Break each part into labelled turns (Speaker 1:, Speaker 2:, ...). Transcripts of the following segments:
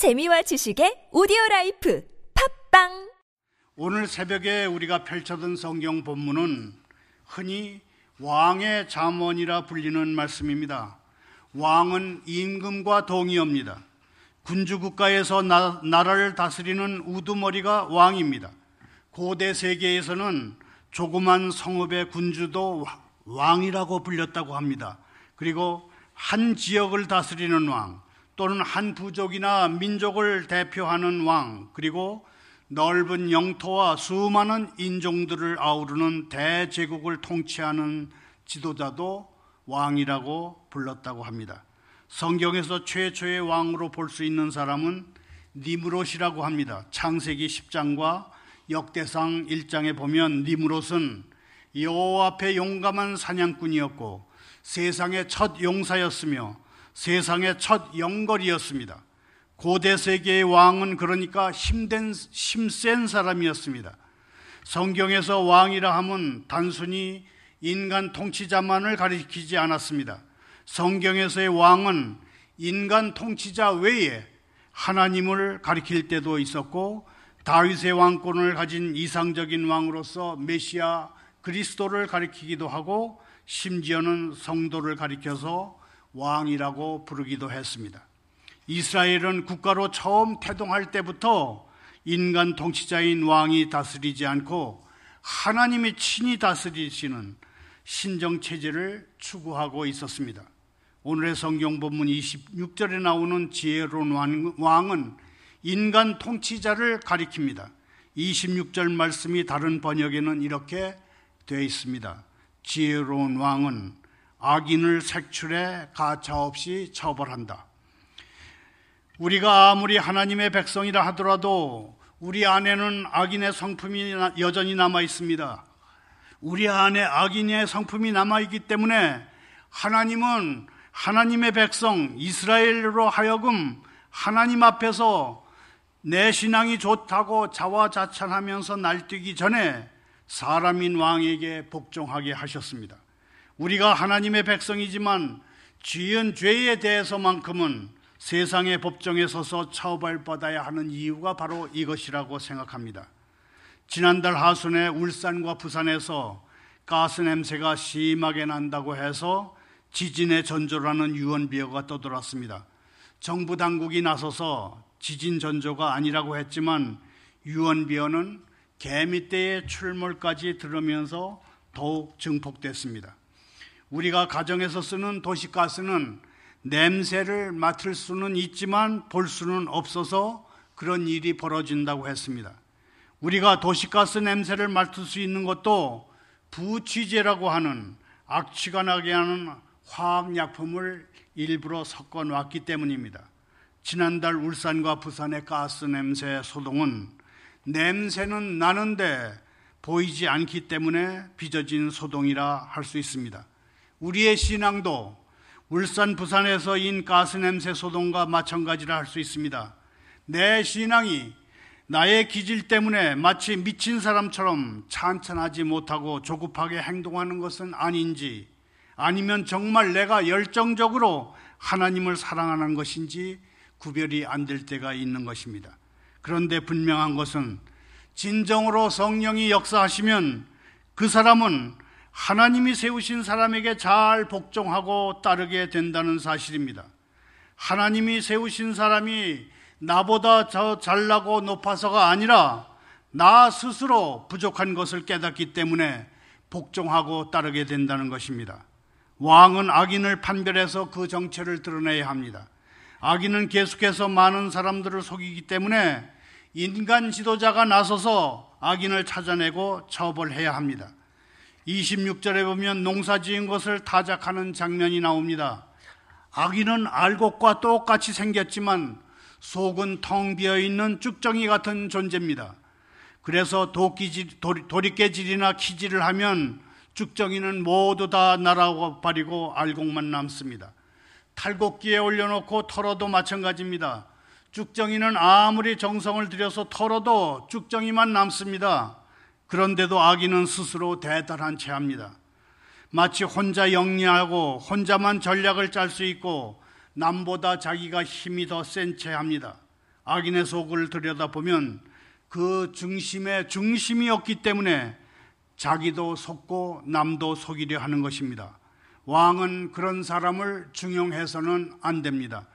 Speaker 1: 재미와 지식의 오디오 life 팟빵
Speaker 2: 오늘 새벽에 우리가 펼쳐둔 성경 본문은 흔히 왕의 잠언이라 불리는 말씀입니다. 왕은 임금과 동의어입니다. 군주 국가에서 나, 나라를 다스리는 우두머리가 왕입니다. 고대 세계에서는 조그만 성읍의 군주도 왕이라고 불렸다고 합니다. 그리고 한 지역을 다스리는 왕, 또는 한 부족이나 민족을 대표하는 왕, 그리고 넓은 영토와 수많은 인종들을 아우르는 대제국을 통치하는 지도자도 왕이라고 불렀다고 합니다. 성경에서 최초의 왕으로 볼 수 있는 사람은 니무롯이라고 합니다. 창세기 10장과 역대상 1장에 보면 니무롯은 여호와 앞에 용감한 사냥꾼이었고 세상의 첫 용사였으며 세상의 첫 영걸이었습니다. 고대 세계의 왕은 그러니까 힘든 힘센 사람이었습니다. 성경에서 왕이라 함은 단순히 인간 통치자만을 가리키지 않았습니다. 성경에서의 왕은 인간 통치자 외에 하나님을 가리킬 때도 있었고 다윗의 왕권을 가진 이상적인 왕으로서 메시아 그리스도를 가리키기도 하고 심지어는 성도를 가리켜서 왕이라고 부르기도 했습니다. 이스라엘은 국가로 처음 태동할 때부터 인간 통치자인 왕이 다스리지 않고 하나님이 친히 다스리시는 신정 체제를 추구하고 있었습니다. 오늘의 성경 본문 26절에 나오는 지혜로운 왕은 인간 통치자를 가리킵니다. 26절 말씀이 다른 번역에는 이렇게 되어 있습니다. 지혜로운 왕은 악인을 색출해 가차없이 처벌한다. 우리가 아무리 하나님의 백성이라 하더라도 우리 안에는 악인의 성품이 여전히 남아 있습니다. 우리 안에 악인의 성품이 남아 있기 때문에 하나님은 하나님의 백성 이스라엘로 하여금 하나님 앞에서 내 신앙이 좋다고 자화자찬하면서 날뛰기 전에 사람인 왕에게 복종하게 하셨습니다. 우리가 하나님의 백성이지만 지은 죄에 대해서만큼은 세상의 법정에 서서 처벌받아야 하는 이유가 바로 이것이라고 생각합니다. 지난달 하순에 울산과 부산에서 가스 냄새가 심하게 난다고 해서 지진의 전조라는 유언비어가 떠돌았습니다. 정부 당국이 나서서 지진 전조가 아니라고 했지만 유언비어는 개미떼의 출몰까지 들으면서 더욱 증폭됐습니다. 우리가 가정에서 쓰는 도시가스는 냄새를 맡을 수는 있지만 볼 수는 없어서 그런 일이 벌어진다고 했습니다. 우리가 도시가스 냄새를 맡을 수 있는 것도 부취제라고 하는 악취가 나게 하는 화학약품을 일부러 섞어 놨기 때문입니다. 지난달 울산과 부산의 가스 냄새 소동은 냄새는 나는데 보이지 않기 때문에 빚어진 소동이라 할 수 있습니다. 우리의 신앙도 울산, 부산에서 인 가스 냄새 소동과 마찬가지라 할 수 있습니다. 내 신앙이 나의 기질 때문에 마치 미친 사람처럼 찬찬하지 못하고 조급하게 행동하는 것은 아닌지 아니면 정말 내가 열정적으로 하나님을 사랑하는 것인지 구별이 안 될 때가 있는 것입니다. 그런데 분명한 것은 진정으로 성령이 역사하시면 그 사람은 하나님이 세우신 사람에게 잘 복종하고 따르게 된다는 사실입니다. 하나님이 세우신 사람이 나보다 더 잘나고 높아서가 아니라 나 스스로 부족한 것을 깨닫기 때문에 복종하고 따르게 된다는 것입니다. 왕은 악인을 판별해서 그 정체를 드러내야 합니다. 악인은 계속해서 많은 사람들을 속이기 때문에 인간 지도자가 나서서 악인을 찾아내고 처벌해야 합니다. 26절에 보면 농사 지은 것을 타작하는 장면이 나옵니다. 악인은 알곡과 똑같이 생겼지만 속은 텅 비어 있는 쭉정이 같은 존재입니다. 그래서 도끼질, 도리깨질이나 키질을 하면 쭉정이는 모두 다 날아버리고 알곡만 남습니다. 탈곡기에 올려놓고 털어도 마찬가지입니다. 쭉정이는 아무리 정성을 들여서 털어도 쭉정이만 남습니다. 그런데도 아기는 스스로 대단한 체합니다. 마치 혼자 영리하고 혼자만 전략을 짤 수 있고 남보다 자기가 힘이 더 센 체합니다. 악인의 속을 들여다보면 그 중심에 중심이 없기 때문에 자기도 속고 남도 속이려 하는 것입니다. 왕은 그런 사람을 중용해서는 안 됩니다.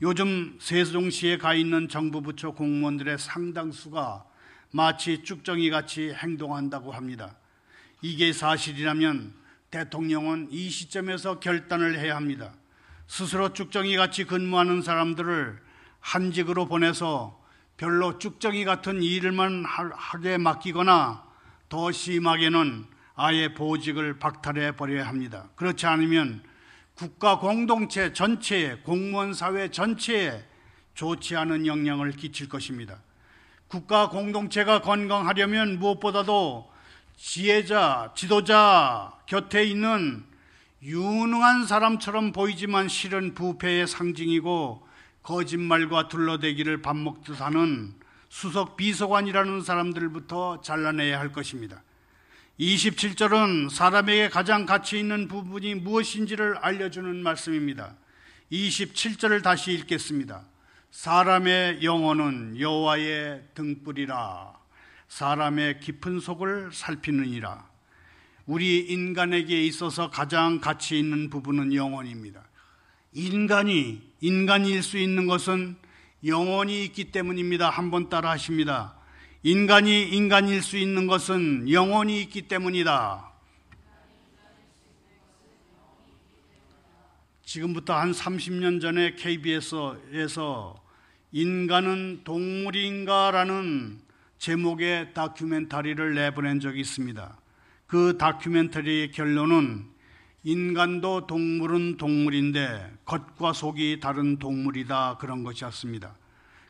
Speaker 2: 요즘 세종시에 가 있는 정부 부처 공무원들의 상당수가 마치 쭉정이 같이 행동한다고 합니다. 이게 사실이라면 대통령은 이 시점에서 결단을 해야 합니다. 스스로 쭉정이 같이 근무하는 사람들을 한직으로 보내서 별로 쭉정이 같은 일을만 하게 맡기거나 더 심하게는 아예 보직을 박탈해 버려야 합니다. 그렇지 않으면 국가 공동체 전체에 공무원 사회 전체에 좋지 않은 영향을 끼칠 것입니다. 국가 공동체가 건강하려면 무엇보다도 지혜자, 지도자 곁에 있는 유능한 사람처럼 보이지만 실은 부패의 상징이고 거짓말과 둘러대기를 밥 먹듯 하는 수석 비서관이라는 사람들부터 잘라내야 할 것입니다. 27절은 사람에게 가장 가치 있는 부분이 무엇인지를 알려주는 말씀입니다. 27절을 다시 읽겠습니다. 사람의 영혼은 여호와의 등불이라 사람의 깊은 속을 살피느니라. 우리 인간에게 있어서 가장 가치 있는 부분은 영혼입니다. 인간이 인간일 수 있는 것은 영혼이 있기 때문입니다. 한번 따라 하십니다. 인간이 인간일 수 있는 것은 영혼이 있기 때문이다. 지금부터 한 30년 전에 KBS에서 인간은 동물인가라는 제목의 다큐멘터리를 내보낸 적이 있습니다. 그 다큐멘터리의 결론은 인간도 동물은 동물인데 겉과 속이 다른 동물이다 그런 것이었습니다.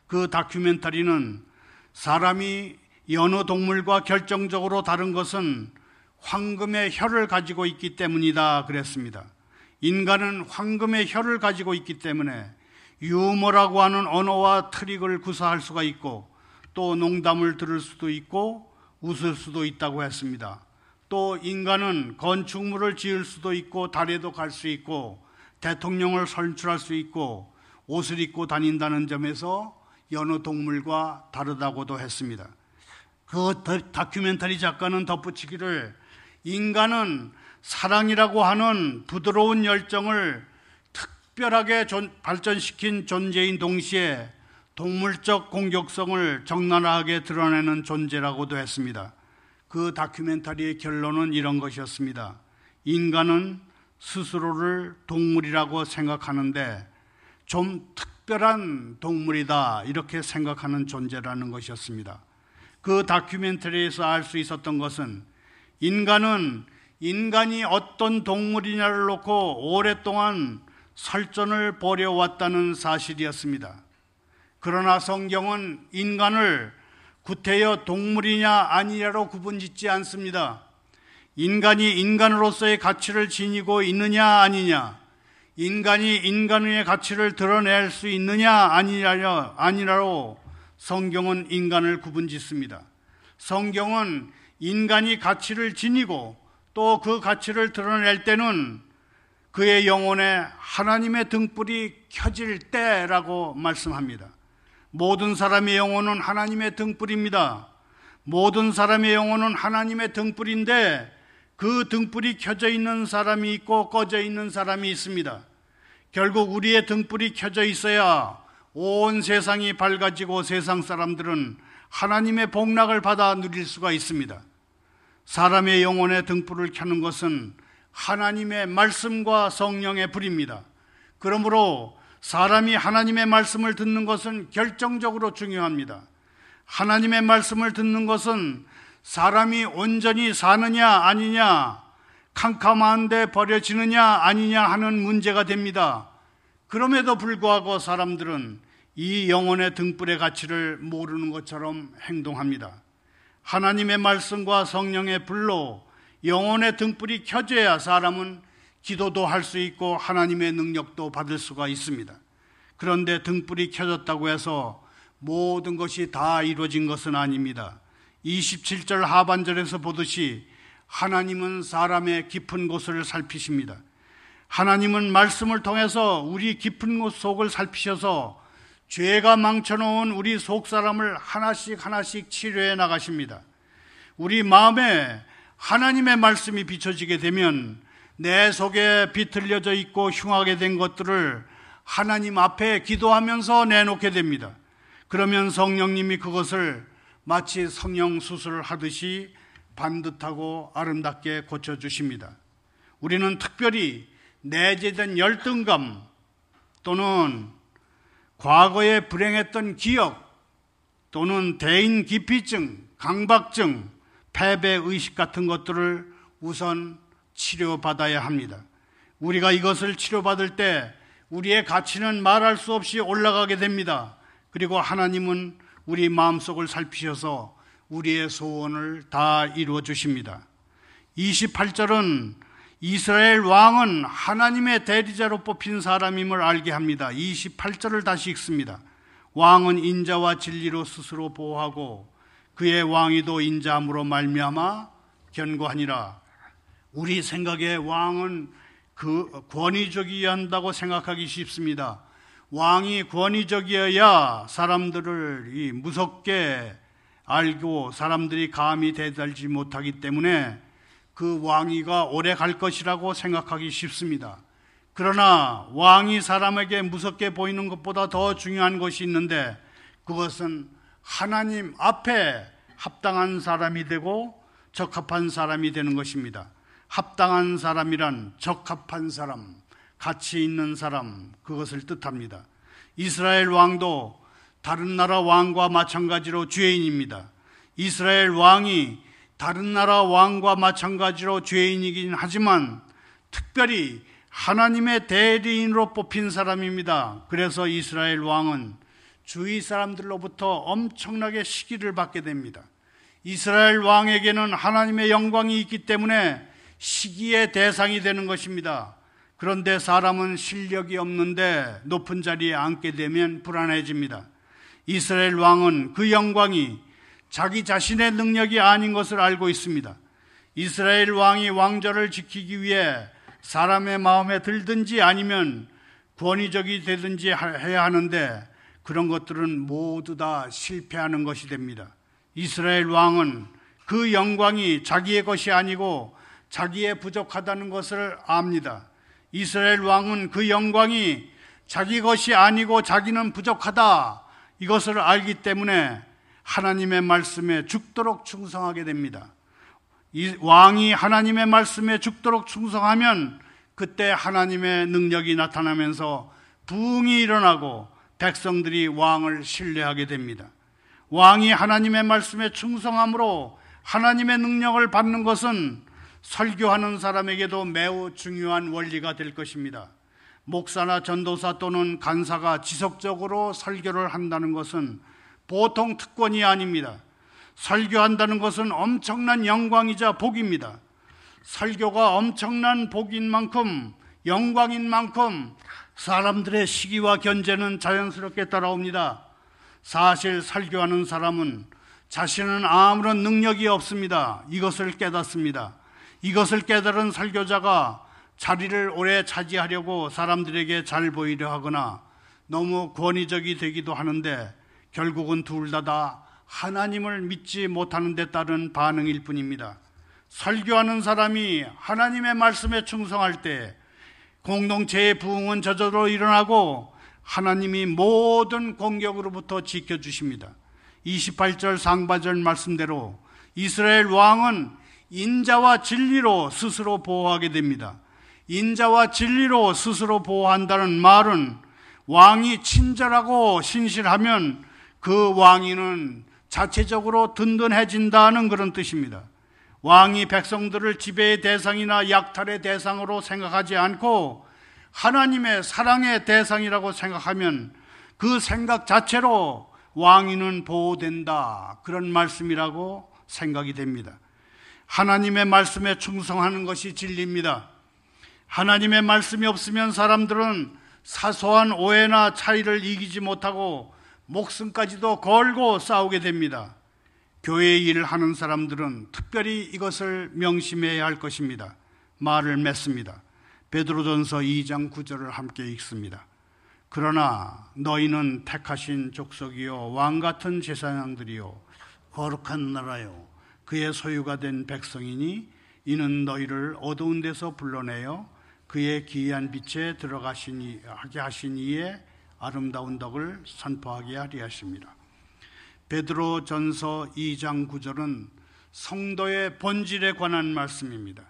Speaker 2: 그 다큐멘터리는 사람이 여느 동물과 결정적으로 다른 것은 황금의 혀를 가지고 있기 때문이다 그랬습니다. 인간은 황금의 혀를 가지고 있기 때문에 유머라고 하는 언어와 트릭을 구사할 수가 있고 또 농담을 들을 수도 있고 웃을 수도 있다고 했습니다. 또 인간은 건축물을 지을 수도 있고 달에도 갈 수 있고 대통령을 선출할 수 있고 옷을 입고 다닌다는 점에서 여느 동물과 다르다고도 했습니다. 그 다큐멘터리 작가는 덧붙이기를 인간은 사랑이라고 하는 부드러운 열정을 특별하게 발전시킨 존재인 동시에 동물적 공격성을 적나라하게 드러내는 존재라고도 했습니다. 그 다큐멘터리의 결론은 이런 것이었습니다. 인간은 스스로를 동물이라고 생각하는데 좀 특별한 동물이다 이렇게 생각하는 존재라는 것이었습니다. 그 다큐멘터리에서 알 수 있었던 것은 인간은 인간이 어떤 동물이냐를 놓고 오랫동안 설전을 벌여왔다는 사실이었습니다. 그러나 성경은 인간을 구태여 동물이냐 아니냐로 구분짓지 않습니다. 인간이 인간으로서의 가치를 지니고 있느냐 아니냐, 인간이 인간의 가치를 드러낼 수 있느냐 아니냐 아니라로 성경은 인간을 구분짓습니다. 성경은 인간이 가치를 지니고 또 그 가치를 드러낼 때는 그의 영혼에 하나님의 등불이 켜질 때라고 말씀합니다. 모든 사람의 영혼은 하나님의 등불입니다. 모든 사람의 영혼은 하나님의 등불인데 그 등불이 켜져 있는 사람이 있고 꺼져 있는 사람이 있습니다. 결국 우리의 등불이 켜져 있어야 온 세상이 밝아지고 세상 사람들은 하나님의 복락을 받아 누릴 수가 있습니다. 사람의 영혼의 등불을 켜는 것은 하나님의 말씀과 성령의 불입니다. 그러므로 사람이 하나님의 말씀을 듣는 것은 결정적으로 중요합니다. 하나님의 말씀을 듣는 것은 사람이 온전히 사느냐 아니냐, 캄캄한데 버려지느냐 아니냐 하는 문제가 됩니다. 그럼에도 불구하고 사람들은 이 영혼의 등불의 가치를 모르는 것처럼 행동합니다. 하나님의 말씀과 성령의 불로 영혼의 등불이 켜져야 사람은 기도도 할 수 있고 하나님의 능력도 받을 수가 있습니다. 그런데 등불이 켜졌다고 해서 모든 것이 다 이루어진 것은 아닙니다. 27절 하반절에서 보듯이 하나님은 사람의 깊은 곳을 살피십니다. 하나님은 말씀을 통해서 우리 깊은 곳 속을 살피셔서 죄가 망쳐놓은 우리 속 사람을 하나씩 하나씩 치료해 나가십니다. 우리 마음에 하나님의 말씀이 비춰지게 되면 내 속에 비틀려져 있고 흉하게 된 것들을 하나님 앞에 기도하면서 내놓게 됩니다. 그러면 성령님이 그것을 마치 성령 수술을 하듯이 반듯하고 아름답게 고쳐주십니다. 우리는 특별히 내재된 열등감 또는 과거에 불행했던 기억 또는 대인 기피증, 강박증, 패배 의식 같은 것들을 우선 치료받아야 합니다. 우리가 이것을 치료받을 때 우리의 가치는 말할 수 없이 올라가게 됩니다. 그리고 하나님은 우리 마음속을 살피셔서 우리의 소원을 다 이루어 주십니다. 28절은 이스라엘 왕은 하나님의 대리자로 뽑힌 사람임을 알게 합니다. 28절을 다시 읽습니다. 왕은 인자와 진리로 스스로 보호하고 그의 왕위도 인자함으로 말미암아 견고하니라. 우리 생각에 왕은 그 권위적이어야 한다고 생각하기 쉽습니다. 왕이 권위적이어야 사람들을 무섭게 알고 사람들이 감히 대달지 못하기 때문에 그 왕위가 오래 갈 것이라고 생각하기 쉽습니다. 그러나 왕이 사람에게 무섭게 보이는 것보다 더 중요한 것이 있는데 그것은 하나님 앞에 합당한 사람이 되고 적합한 사람이 되는 것입니다. 합당한 사람이란 적합한 사람, 가치 있는 사람, 그것을 뜻합니다. 이스라엘 왕도 다른 나라 왕과 마찬가지로 죄인입니다. 이스라엘 왕이 다른 나라 왕과 마찬가지로 죄인이긴 하지만 특별히 하나님의 대리인으로 뽑힌 사람입니다. 그래서 이스라엘 왕은 주위 사람들로부터 엄청나게 시기를 받게 됩니다. 이스라엘 왕에게는 하나님의 영광이 있기 때문에 시기의 대상이 되는 것입니다. 그런데 사람은 실력이 없는데 높은 자리에 앉게 되면 불안해집니다. 이스라엘 왕은 그 영광이 자기 자신의 능력이 아닌 것을 알고 있습니다. 이스라엘 왕이 왕좌를 지키기 위해 사람의 마음에 들든지 아니면 권위적이 되든지 해야 하는데 그런 것들은 모두 다 실패하는 것이 됩니다. 이스라엘 왕은 그 영광이 자기의 것이 아니고 자기의 부족하다는 것을 압니다. 이스라엘 왕은 그 영광이 자기 것이 아니고 자기는 부족하다. 이것을 알기 때문에 하나님의 말씀에 죽도록 충성하게 됩니다. 이 왕이 하나님의 말씀에 죽도록 충성하면 그때 하나님의 능력이 나타나면서 부흥이 일어나고 백성들이 왕을 신뢰하게 됩니다. 왕이 하나님의 말씀에 충성함으로 하나님의 능력을 받는 것은 설교하는 사람에게도 매우 중요한 원리가 될 것입니다. 목사나 전도사 또는 간사가 지속적으로 설교를 한다는 것은 보통 특권이 아닙니다. 설교한다는 것은 엄청난 영광이자 복입니다. 설교가 엄청난 복인 만큼 영광인 만큼 사람들의 시기와 견제는 자연스럽게 따라옵니다. 사실 설교하는 사람은 자신은 아무런 능력이 없습니다. 이것을 깨닫습니다. 이것을 깨달은 설교자가 자리를 오래 차지하려고 사람들에게 잘 보이려 하거나 너무 권위적이 되기도 하는데 결국은 둘 다다 하나님을 믿지 못하는 데 따른 반응일 뿐입니다. 설교하는 사람이 하나님의 말씀에 충성할 때 공동체의 부흥은 저절로 일어나고 하나님이 모든 공격으로부터 지켜주십니다. 28절 상바절 말씀대로 이스라엘 왕은 인자와 진리로 스스로 보호하게 됩니다. 인자와 진리로 스스로 보호한다는 말은 왕이 친절하고 신실하면 그 왕위는 자체적으로 든든해진다는 그런 뜻입니다. 왕이 백성들을 지배의 대상이나 약탈의 대상으로 생각하지 않고 하나님의 사랑의 대상이라고 생각하면 그 생각 자체로 왕위는 보호된다. 그런 말씀이라고 생각이 됩니다. 하나님의 말씀에 충성하는 것이 진리입니다. 하나님의 말씀이 없으면 사람들은 사소한 오해나 차이를 이기지 못하고 목숨까지도 걸고 싸우게 됩니다. 교회 일을 하는 사람들은 특별히 이것을 명심해야 할 것입니다. 말을 맺습니다. 베드로전서 2장 9절을 함께 읽습니다. 그러나 너희는 택하신 족속이요 왕 같은 제사장들이요 거룩한 나라요 그의 소유가 된 백성이니 이는 너희를 어두운 데서 불러내어 그의 기이한 빛에 들어가시니 하게 하신 이의 아름다운 덕을 선포하게 하리 하십니다. 베드로 전서 2장 9절은 성도의 본질에 관한 말씀입니다.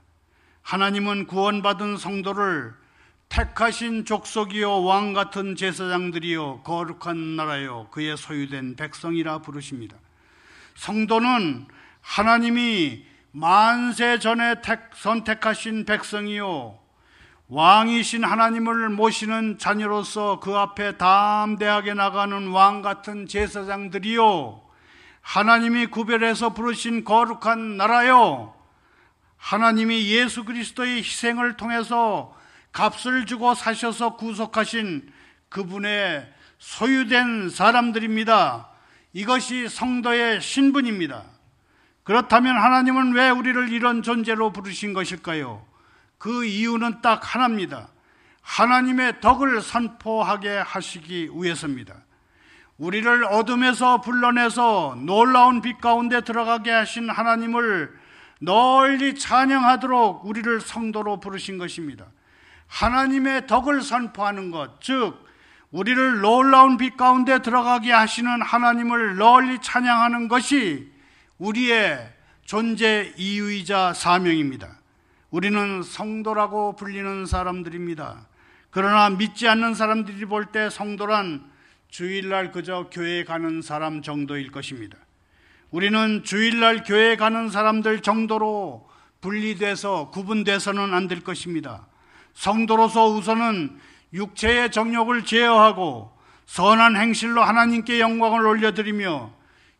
Speaker 2: 하나님은 구원받은 성도를 택하신 족속이요 왕 같은 제사장들이요 거룩한 나라요 그의 소유된 백성이라 부르십니다. 성도는 하나님이 만세 전에 택, 선택하신 백성이요 왕이신 하나님을 모시는 자녀로서 그 앞에 담대하게 나가는 왕 같은 제사장들이요 하나님이 구별해서 부르신 거룩한 나라요 하나님이 예수 그리스도의 희생을 통해서 값을 주고 사셔서 구속하신 그분의 소유된 사람들입니다. 이것이 성도의 신분입니다. 그렇다면 하나님은 왜 우리를 이런 존재로 부르신 것일까요? 그 이유는 딱 하나입니다. 하나님의 덕을 선포하게 하시기 위해서입니다. 우리를 어둠에서 불러내서 놀라운 빛 가운데 들어가게 하신 하나님을 널리 찬양하도록 우리를 성도로 부르신 것입니다. 하나님의 덕을 선포하는 것, 즉, 우리를 놀라운 빛 가운데 들어가게 하시는 하나님을 널리 찬양하는 것이 우리의 존재 이유이자 사명입니다. 우리는 성도라고 불리는 사람들입니다. 그러나 믿지 않는 사람들이 볼 때 성도란 주일날 그저 교회에 가는 사람 정도일 것입니다. 우리는 주일날 교회에 가는 사람들 정도로 분리돼서 구분돼서는 안 될 것입니다. 성도로서 우선은 육체의 정욕을 제어하고 선한 행실로 하나님께 영광을 올려드리며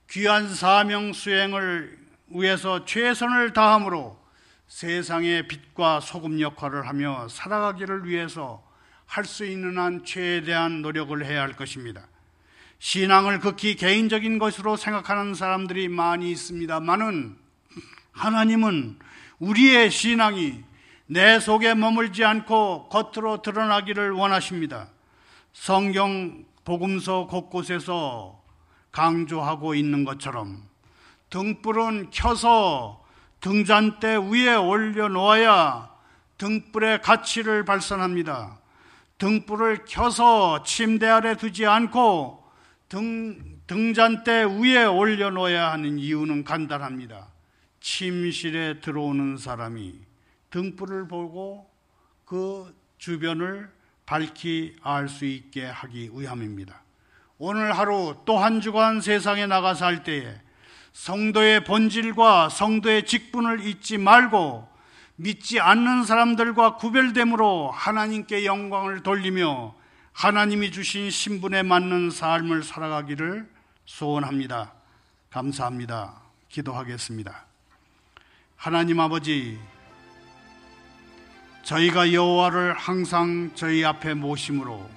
Speaker 2: 귀한 사명 수행을 위해서 최선을 다함으로 세상의 빛과 소금 역할을 하며 살아가기를 위해서 할 수 있는 한 최대한 노력을 해야 할 것입니다. 신앙을 극히 개인적인 것으로 생각하는 사람들이 많이 있습니다만은 하나님은 우리의 신앙이 내 속에 머물지 않고 겉으로 드러나기를 원하십니다. 성경 복음서 곳곳에서 강조하고 있는 것처럼 등불은 켜서 등잔대 위에 올려놓아야 등불의 가치를 발산합니다. 등불을 켜서 침대 아래 두지 않고 등, 등잔대 위에 올려놓아야 하는 이유는 간단합니다. 침실에 들어오는 사람이 등불을 보고 그 주변을 밝히 알 수 있게 하기 위함입니다. 오늘 하루 또 한 주간 세상에 나가 살 때에 성도의 본질과 성도의 직분을 잊지 말고 믿지 않는 사람들과 구별됨으로 하나님께 영광을 돌리며 하나님이 주신 신분에 맞는 삶을 살아가기를 소원합니다. 감사합니다. 기도하겠습니다. 하나님 아버지, 저희가 여호와를 항상 저희 앞에 모심으로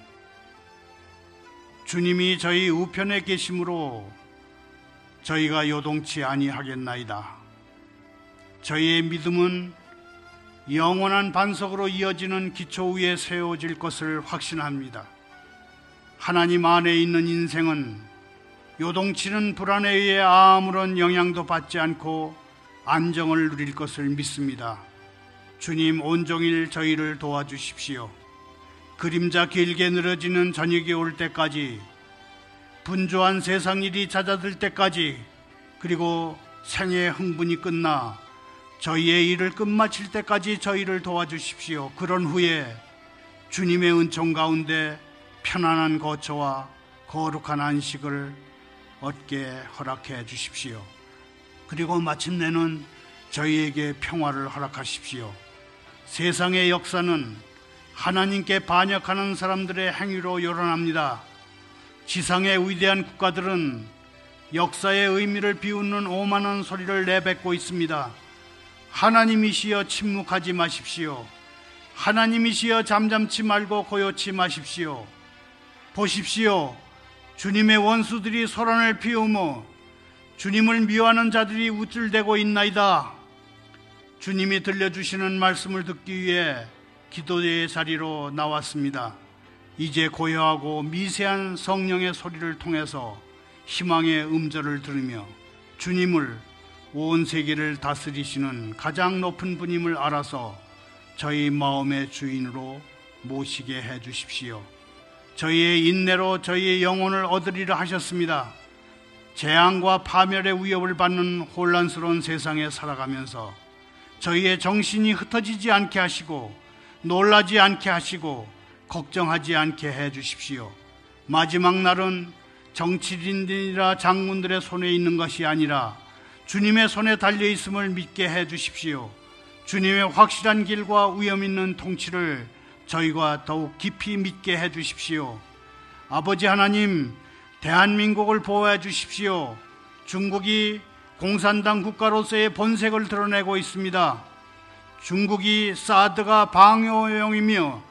Speaker 2: 주님이 저희 우편에 계심으로 저희가 요동치 아니하겠나이다. 저희의 믿음은 영원한 반석으로 이어지는 기초 위에 세워질 것을 확신합니다. 하나님 안에 있는 인생은 요동치는 불안에 의해 아무런 영향도 받지 않고 안정을 누릴 것을 믿습니다. 주님 온종일 저희를 도와주십시오. 그림자 길게 늘어지는 저녁이 올 때까지 분주한 세상 일이 잦아들 때까지 그리고 생의 흥분이 끝나 저희의 일을 끝마칠 때까지 저희를 도와주십시오. 그런 후에 주님의 은총 가운데 편안한 거처와 거룩한 안식을 얻게 허락해 주십시오. 그리고 마침내는 저희에게 평화를 허락하십시오. 세상의 역사는 하나님께 반역하는 사람들의 행위로 요란합니다. 지상의 위대한 국가들은 역사의 의미를 비웃는 오만한 소리를 내뱉고 있습니다. 하나님이시여 침묵하지 마십시오. 하나님이시여 잠잠치 말고 고요치 마십시오. 보십시오. 주님의 원수들이 소란을 피우며 주님을 미워하는 자들이 우쭐대고 있나이다. 주님이 들려주시는 말씀을 듣기 위해 기도의 자리로 나왔습니다. 이제 고요하고 미세한 성령의 소리를 통해서 희망의 음절을 들으며 주님을 온 세계를 다스리시는 가장 높은 분임을 알아서 저희 마음의 주인으로 모시게 해 주십시오. 저희의 인내로 저희의 영혼을 얻으리라 하셨습니다. 재앙과 파멸의 위협을 받는 혼란스러운 세상에 살아가면서 저희의 정신이 흩어지지 않게 하시고 놀라지 않게 하시고 걱정하지 않게 해 주십시오. 마지막 날은 정치인들이라 장군들의 손에 있는 것이 아니라 주님의 손에 달려 있음을 믿게 해 주십시오. 주님의 확실한 길과 위험 있는 통치를 저희가 더욱 깊이 믿게 해 주십시오. 아버지 하나님, 대한민국을 보호해 주십시오. 중국이 공산당 국가로서의 본색을 드러내고 있습니다. 중국이 사드가 방어용이며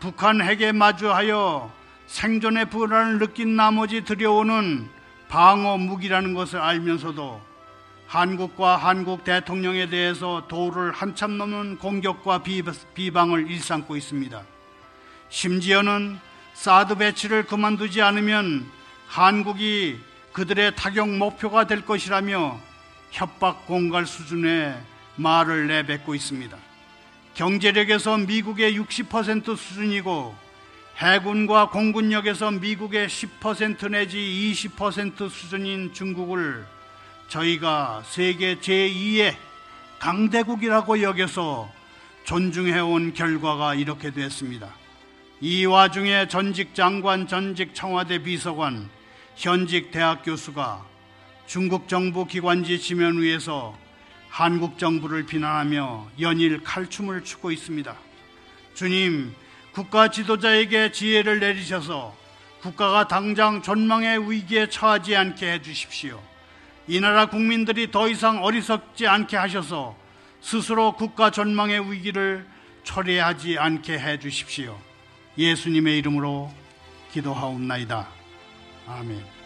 Speaker 2: 북한 핵에 마주하여 생존의 불안을 느낀 나머지 들여오는 방어 무기라는 것을 알면서도 한국과 한국 대통령에 대해서 도를 한참 넘는 공격과 비방을 일삼고 있습니다. 심지어는 사드 배치를 그만두지 않으면 한국이 그들의 타격 목표가 될 것이라며 협박 공갈 수준의 말을 내뱉고 있습니다. 경제력에서 미국의 60% 수준이고 해군과 공군력에서 미국의 10% 내지 20% 수준인 중국을 저희가 세계 제2의 강대국이라고 여겨서 존중해온 결과가 이렇게 됐습니다. 이 와중에 전직 장관, 전직 청와대 비서관, 현직 대학 교수가 중국 정부 기관지 지면 위에서 한국 정부를 비난하며 연일 칼춤을 추고 있습니다. 주님, 국가 지도자에게 지혜를 내리셔서 국가가 당장 존망의 위기에 처하지 않게 해 주십시오. 이 나라 국민들이 더 이상 어리석지 않게 하셔서 스스로 국가 전망의 위기를 초래하지 않게 해 주십시오. 예수님의 이름으로 기도하옵나이다. 아멘.